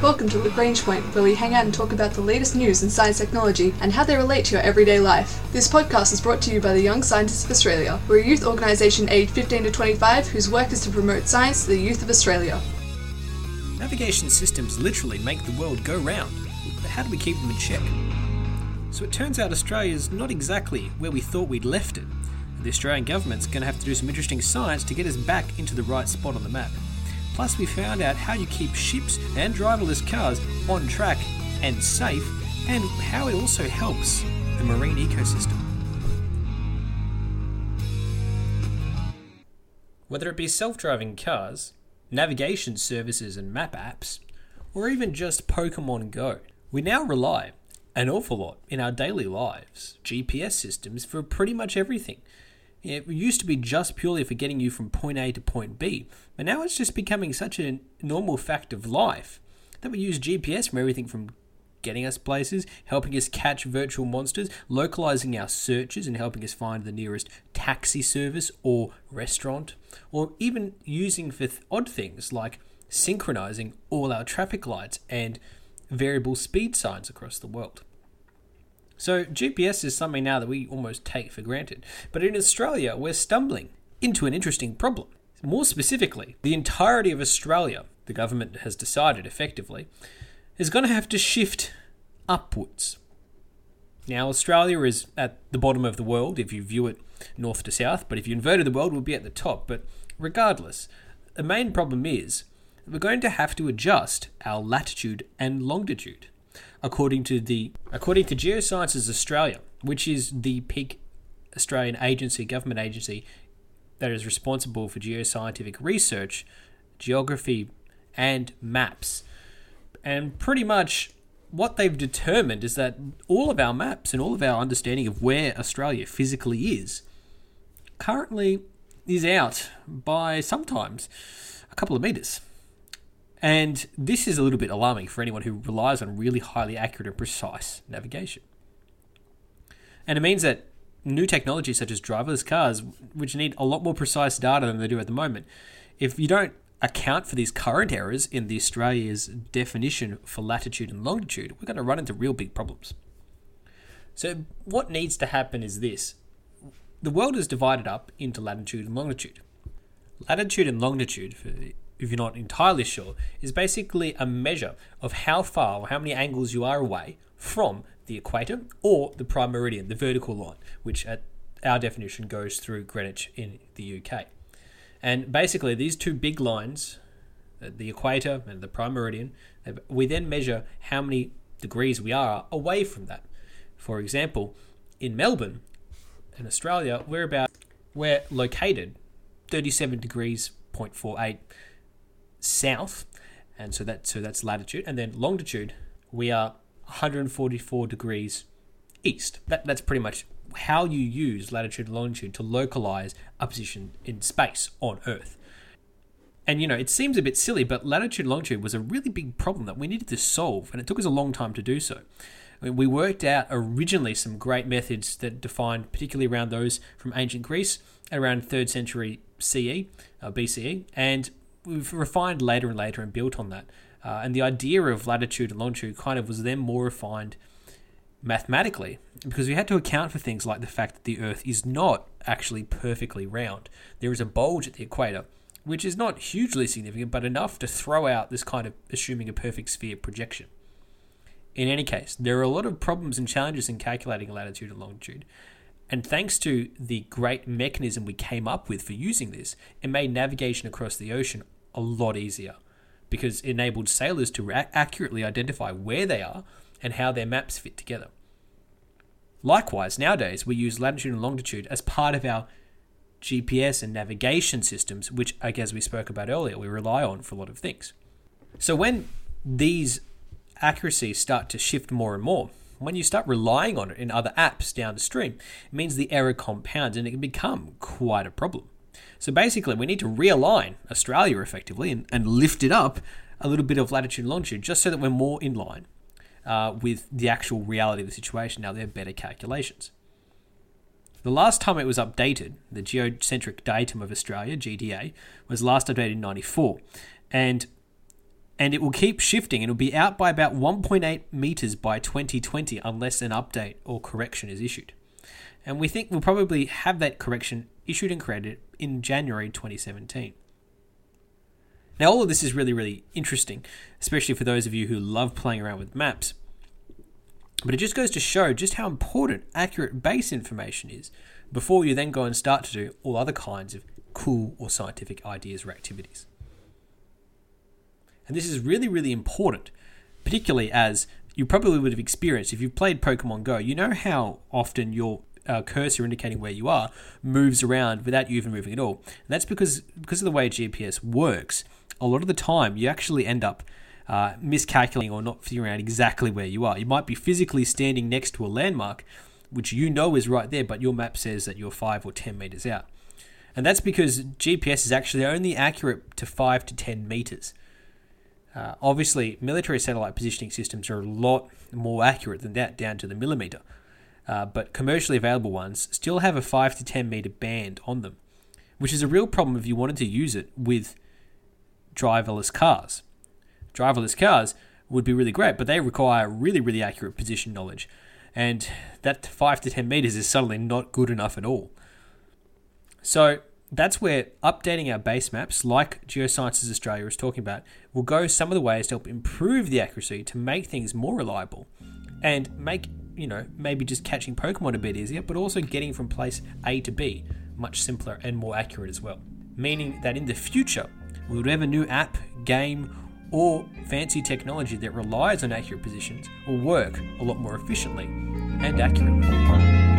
Welcome to Lagrange Point, where we hang out and talk about the latest news in science technology and how they relate to your everyday life. This podcast is brought to you by the Young Scientists of Australia. We're a youth organisation aged 15 to 25 whose work is to promote science to the youth of Australia. Navigation systems literally make the world go round, but how do we keep them in check? So it turns out Australia's not exactly where we thought we'd left it. The Australian government's going to have to do some interesting science to get us back into the right spot on the map. Plus, we found out how you keep ships and driverless cars on track and safe, and how it also helps the marine ecosystem. Whether it be self driving cars, navigation services and map apps, or even just Pokemon Go, we now rely an awful lot in our daily lives, GPS systems for pretty much everything. It used to be just purely for getting you from point A to point B, but now it's just becoming such a normal fact of life that we use GPS for everything from getting us places, helping us catch virtual monsters, localizing our searches and helping us find the nearest taxi service or restaurant, or even using for th- odd things like synchronizing all our traffic lights and variable speed signs across the world. So GPS is something now that we almost take for granted. But in Australia, we're stumbling into an interesting problem. More specifically, the entirety of Australia, the government has decided effectively, is going to have to shift upwards. Now, Australia is at the bottom of the world if you view it north to south, but if you inverted the world, we'll be at the top. But regardless, the main problem is we're going to have to adjust our latitude and longitude according to the according to Geosciences Australia, which is the peak Australian agency, government agency that is responsible for geoscientific research, geography, and maps. And pretty much what they've determined is that all of our maps and all of our understanding of where Australia physically is currently is out by sometimes a couple of meters. And this is a little bit alarming for anyone who relies on really highly accurate and precise navigation. And it means that new technologies such as driverless cars, which need a lot more precise data than they do at the moment, if you don't account for these current errors in the Australia's definition for latitude and longitude, we're going to run into real big problems. So, what needs to happen is this the world is divided up into latitude and longitude. Latitude and longitude, for if you're not entirely sure, is basically a measure of how far or how many angles you are away from the equator or the prime meridian, the vertical line, which at our definition goes through Greenwich in the UK. And basically, these two big lines, uh, the equator and the prime meridian, we then measure how many degrees we are away from that. For example, in Melbourne, in Australia, we're about we're located 37 degrees 0.48 south, and so that so that's latitude, and then longitude we are 144 degrees east. That that's pretty much how you use latitude and longitude to localize a position in space on Earth. And you know, it seems a bit silly, but latitude and longitude was a really big problem that we needed to solve, and it took us a long time to do so. I mean, we worked out originally some great methods that defined, particularly around those from ancient Greece, around 3rd century CE, uh, BCE, and we've refined later and later and built on that. Uh, and the idea of latitude and longitude kind of was then more refined mathematically because we had to account for things like the fact that the Earth is not actually perfectly round. There is a bulge at the equator, which is not hugely significant, but enough to throw out this kind of assuming a perfect sphere projection. In any case, there are a lot of problems and challenges in calculating latitude and longitude. And thanks to the great mechanism we came up with for using this, it made navigation across the ocean a lot easier because it enabled sailors to accurately identify where they are and how their maps fit together. Likewise, nowadays we use latitude and longitude as part of our GPS and navigation systems, which, as we spoke about earlier, we rely on for a lot of things. So when these accuracies start to shift more and more, when you start relying on it in other apps downstream, it means the error compounds and it can become quite a problem. So basically, we need to realign Australia effectively and, and lift it up a little bit of latitude and longitude just so that we're more in line uh, with the actual reality of the situation. Now, they're better calculations. The last time it was updated, the Geocentric Datum of Australia, GDA, was last updated in 94. And and it will keep shifting. It'll be out by about 1.8 meters by 2020 unless an update or correction is issued. And we think we'll probably have that correction issued and created in January 2017. Now, all of this is really, really interesting, especially for those of you who love playing around with maps. But it just goes to show just how important accurate base information is before you then go and start to do all other kinds of cool or scientific ideas or activities. And this is really, really important, particularly as you probably would have experienced if you've played Pokemon Go. You know how often your uh, cursor indicating where you are moves around without you even moving at all. And that's because because of the way GPS works. A lot of the time, you actually end up uh, miscalculating or not figuring out exactly where you are. You might be physically standing next to a landmark, which you know is right there, but your map says that you're five or ten meters out. And that's because GPS is actually only accurate to five to ten meters. Uh, obviously, military satellite positioning systems are a lot more accurate than that, down to the millimeter. Uh, but commercially available ones still have a 5 to 10 meter band on them, which is a real problem if you wanted to use it with driverless cars. Driverless cars would be really great, but they require really, really accurate position knowledge. And that 5 to 10 meters is suddenly not good enough at all. So, that's where updating our base maps, like Geosciences Australia is talking about, will go some of the ways to help improve the accuracy to make things more reliable and make, you know, maybe just catching Pokemon a bit easier, but also getting from place A to B much simpler and more accurate as well. Meaning that in the future, whatever new app, game, or fancy technology that relies on accurate positions will work a lot more efficiently and accurately.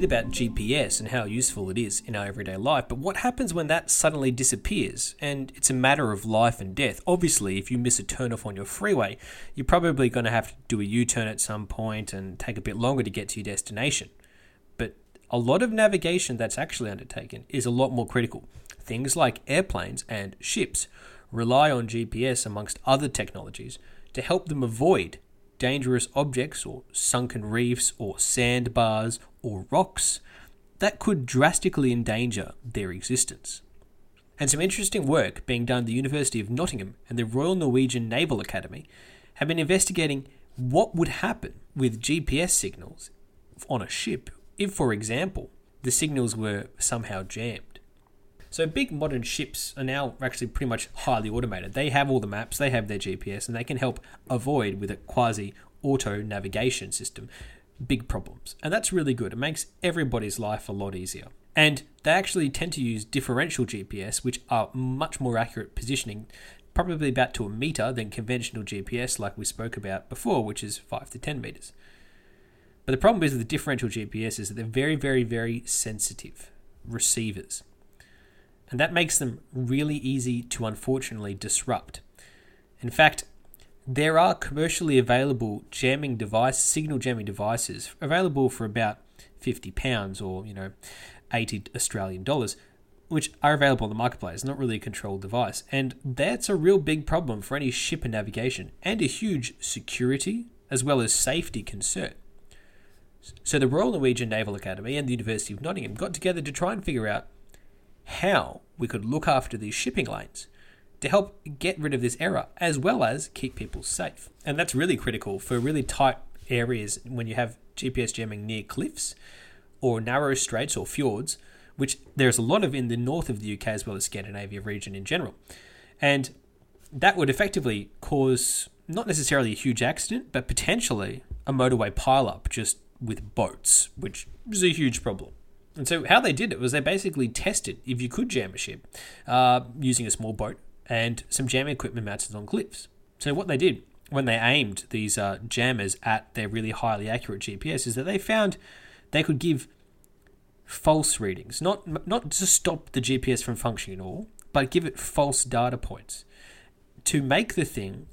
Bit about GPS and how useful it is in our everyday life, but what happens when that suddenly disappears and it's a matter of life and death? Obviously, if you miss a turnoff on your freeway, you're probably going to have to do a U turn at some point and take a bit longer to get to your destination. But a lot of navigation that's actually undertaken is a lot more critical. Things like airplanes and ships rely on GPS amongst other technologies to help them avoid dangerous objects or sunken reefs or sandbars or rocks that could drastically endanger their existence. And some interesting work being done at the University of Nottingham and the Royal Norwegian Naval Academy have been investigating what would happen with GPS signals on a ship if, for example, the signals were somehow jammed. So big modern ships are now actually pretty much highly automated. They have all the maps, they have their GPS, and they can help avoid with a quasi auto navigation system big problems. And that's really good. It makes everybody's life a lot easier. And they actually tend to use differential GPS, which are much more accurate positioning, probably about to a meter than conventional GPS, like we spoke about before, which is 5 to 10 meters. But the problem is with the differential GPS is that they're very, very, very sensitive receivers. And that makes them really easy to unfortunately disrupt. In fact, there are commercially available jamming device, signal jamming devices available for about 50 pounds or, you know, 80 Australian dollars, which are available on the marketplace, not really a controlled device. And that's a real big problem for any shipper navigation and a huge security as well as safety concern. So the Royal Norwegian Naval Academy and the University of Nottingham got together to try and figure out how we could look after these shipping lanes to help get rid of this error as well as keep people safe. And that's really critical for really tight areas when you have GPS jamming near cliffs or narrow straits or fjords, which there's a lot of in the north of the UK as well as Scandinavia region in general. And that would effectively cause not necessarily a huge accident, but potentially a motorway pileup just with boats, which is a huge problem. And so, how they did it was they basically tested if you could jam a ship uh, using a small boat and some jamming equipment mounted on cliffs. So, what they did when they aimed these uh, jammers at their really highly accurate GPS is that they found they could give false readings, not not to stop the GPS from functioning at all, but give it false data points to make the thing,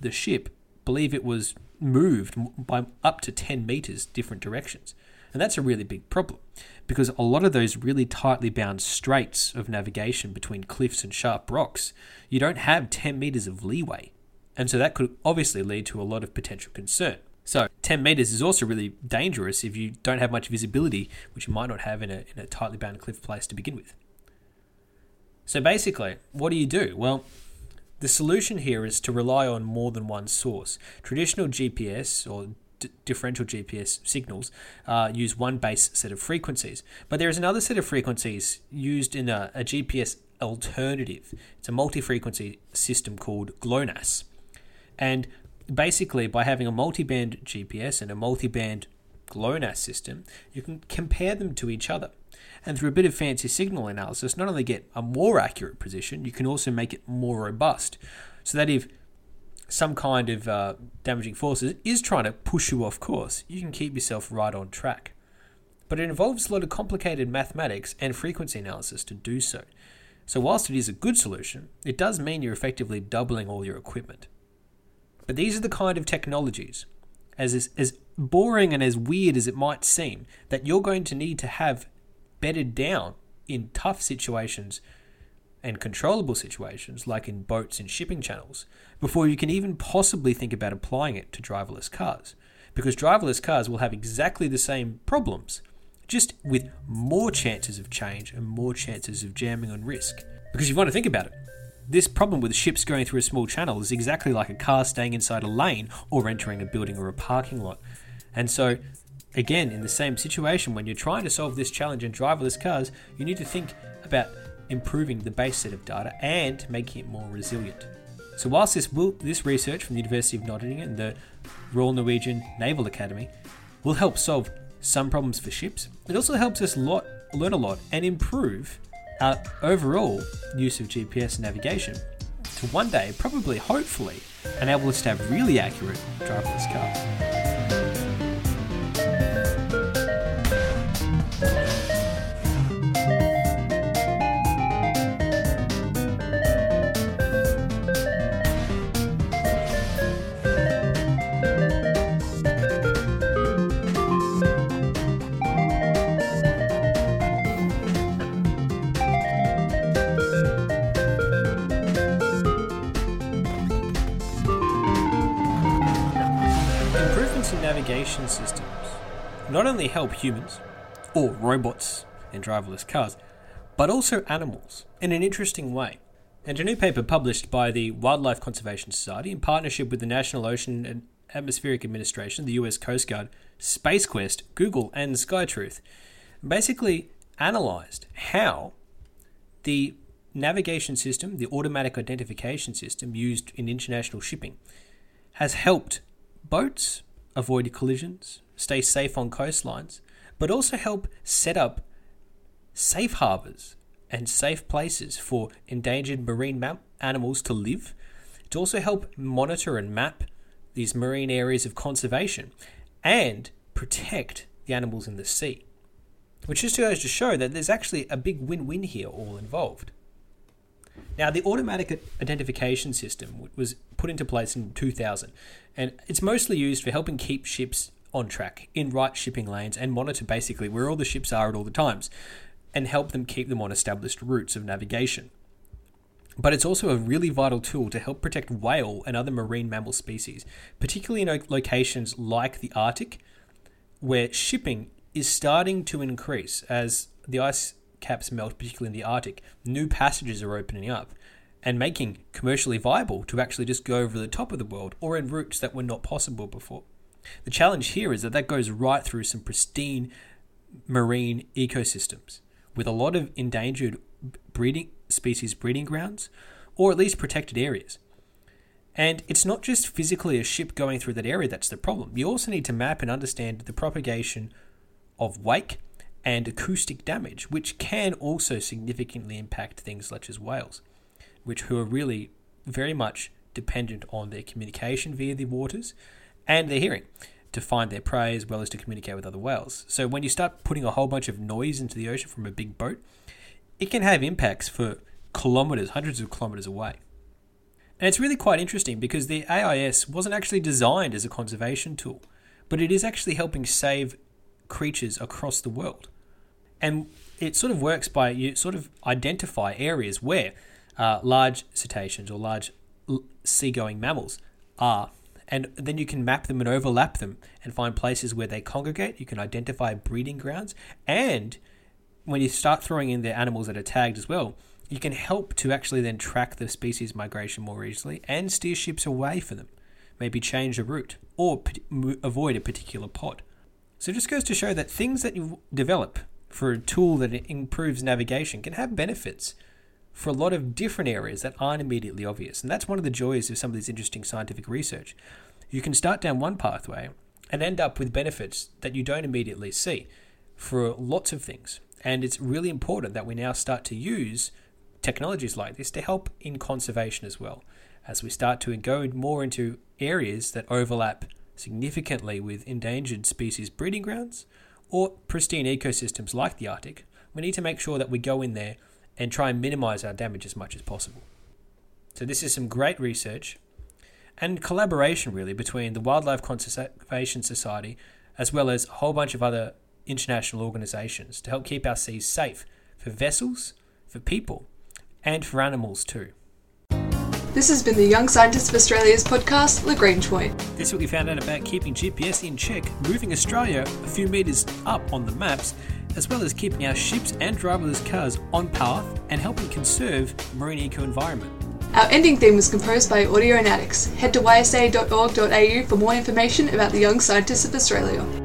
the ship, believe it was moved by up to 10 meters different directions. And that's a really big problem because a lot of those really tightly bound straits of navigation between cliffs and sharp rocks, you don't have 10 meters of leeway. And so that could obviously lead to a lot of potential concern. So 10 meters is also really dangerous if you don't have much visibility, which you might not have in a, in a tightly bound cliff place to begin with. So basically, what do you do? Well, the solution here is to rely on more than one source. Traditional GPS or differential GPS signals uh, use one base set of frequencies, but there is another set of frequencies used in a, a GPS alternative. It's a multi frequency system called GLONASS. And basically, by having a multi band GPS and a multi band GLONASS system, you can compare them to each other. And through a bit of fancy signal analysis, not only get a more accurate position, you can also make it more robust. So that if some kind of uh, damaging forces is trying to push you off course, you can keep yourself right on track. But it involves a lot of complicated mathematics and frequency analysis to do so. So, whilst it is a good solution, it does mean you're effectively doubling all your equipment. But these are the kind of technologies, as, as boring and as weird as it might seem, that you're going to need to have bedded down in tough situations and controllable situations, like in boats and shipping channels, before you can even possibly think about applying it to driverless cars. Because driverless cars will have exactly the same problems, just with more chances of change and more chances of jamming on risk. Because you want to think about it, this problem with ships going through a small channel is exactly like a car staying inside a lane or entering a building or a parking lot. And so, again, in the same situation, when you're trying to solve this challenge in driverless cars, you need to think about improving the base set of data and making it more resilient. So, whilst this, will, this research from the University of Nottingham and the Royal Norwegian Naval Academy will help solve some problems for ships, it also helps us lot, learn a lot and improve our overall use of GPS navigation to one day, probably, hopefully, enable us to have really accurate driverless cars. Navigation systems not only help humans, or robots and driverless cars, but also animals in an interesting way. And a new paper published by the Wildlife Conservation Society in partnership with the National Ocean and Atmospheric Administration, the US Coast Guard, SpaceQuest, Google, and SkyTruth basically analyzed how the navigation system, the automatic identification system used in international shipping, has helped boats avoid collisions, stay safe on coastlines, but also help set up safe harbours and safe places for endangered marine mam- animals to live, to also help monitor and map these marine areas of conservation and protect the animals in the sea. Which just goes to show that there's actually a big win win here all involved. Now, the automatic identification system was put into place in 2000, and it's mostly used for helping keep ships on track in right shipping lanes and monitor basically where all the ships are at all the times and help them keep them on established routes of navigation. But it's also a really vital tool to help protect whale and other marine mammal species, particularly in locations like the Arctic, where shipping is starting to increase as the ice caps melt, particularly in the Arctic, new passages are opening up and making commercially viable to actually just go over the top of the world or in routes that were not possible before. The challenge here is that that goes right through some pristine marine ecosystems with a lot of endangered breeding species breeding grounds or at least protected areas. And it's not just physically a ship going through that area that's the problem. You also need to map and understand the propagation of wake and acoustic damage, which can also significantly impact things such as whales, which who are really very much dependent on their communication via the waters and their hearing to find their prey as well as to communicate with other whales. So when you start putting a whole bunch of noise into the ocean from a big boat, it can have impacts for kilometers, hundreds of kilometers away. And it's really quite interesting because the AIS wasn't actually designed as a conservation tool, but it is actually helping save creatures across the world. And it sort of works by you sort of identify areas where uh, large cetaceans or large seagoing mammals are. And then you can map them and overlap them and find places where they congregate. You can identify breeding grounds. And when you start throwing in the animals that are tagged as well, you can help to actually then track the species migration more easily and steer ships away from them. Maybe change a route or avoid a particular pod. So it just goes to show that things that you develop for a tool that improves navigation can have benefits for a lot of different areas that aren't immediately obvious. And that's one of the joys of some of this interesting scientific research. You can start down one pathway and end up with benefits that you don't immediately see for lots of things. And it's really important that we now start to use technologies like this to help in conservation as well, as we start to go more into areas that overlap significantly with endangered species breeding grounds or pristine ecosystems like the Arctic. We need to make sure that we go in there and try and minimize our damage as much as possible. So, this is some great research and collaboration really between the Wildlife Conservation Society as well as a whole bunch of other international organizations to help keep our seas safe for vessels, for people, and for animals too. This has been the Young Scientists of Australia's podcast, Lagrange Point. This week we found out about keeping GPS in check, moving Australia a few metres up on the maps, as well as keeping our ships and driverless cars on path and helping conserve marine eco environment. Our ending theme was composed by Audionautics. Head to ysa.org.au for more information about the Young Scientists of Australia.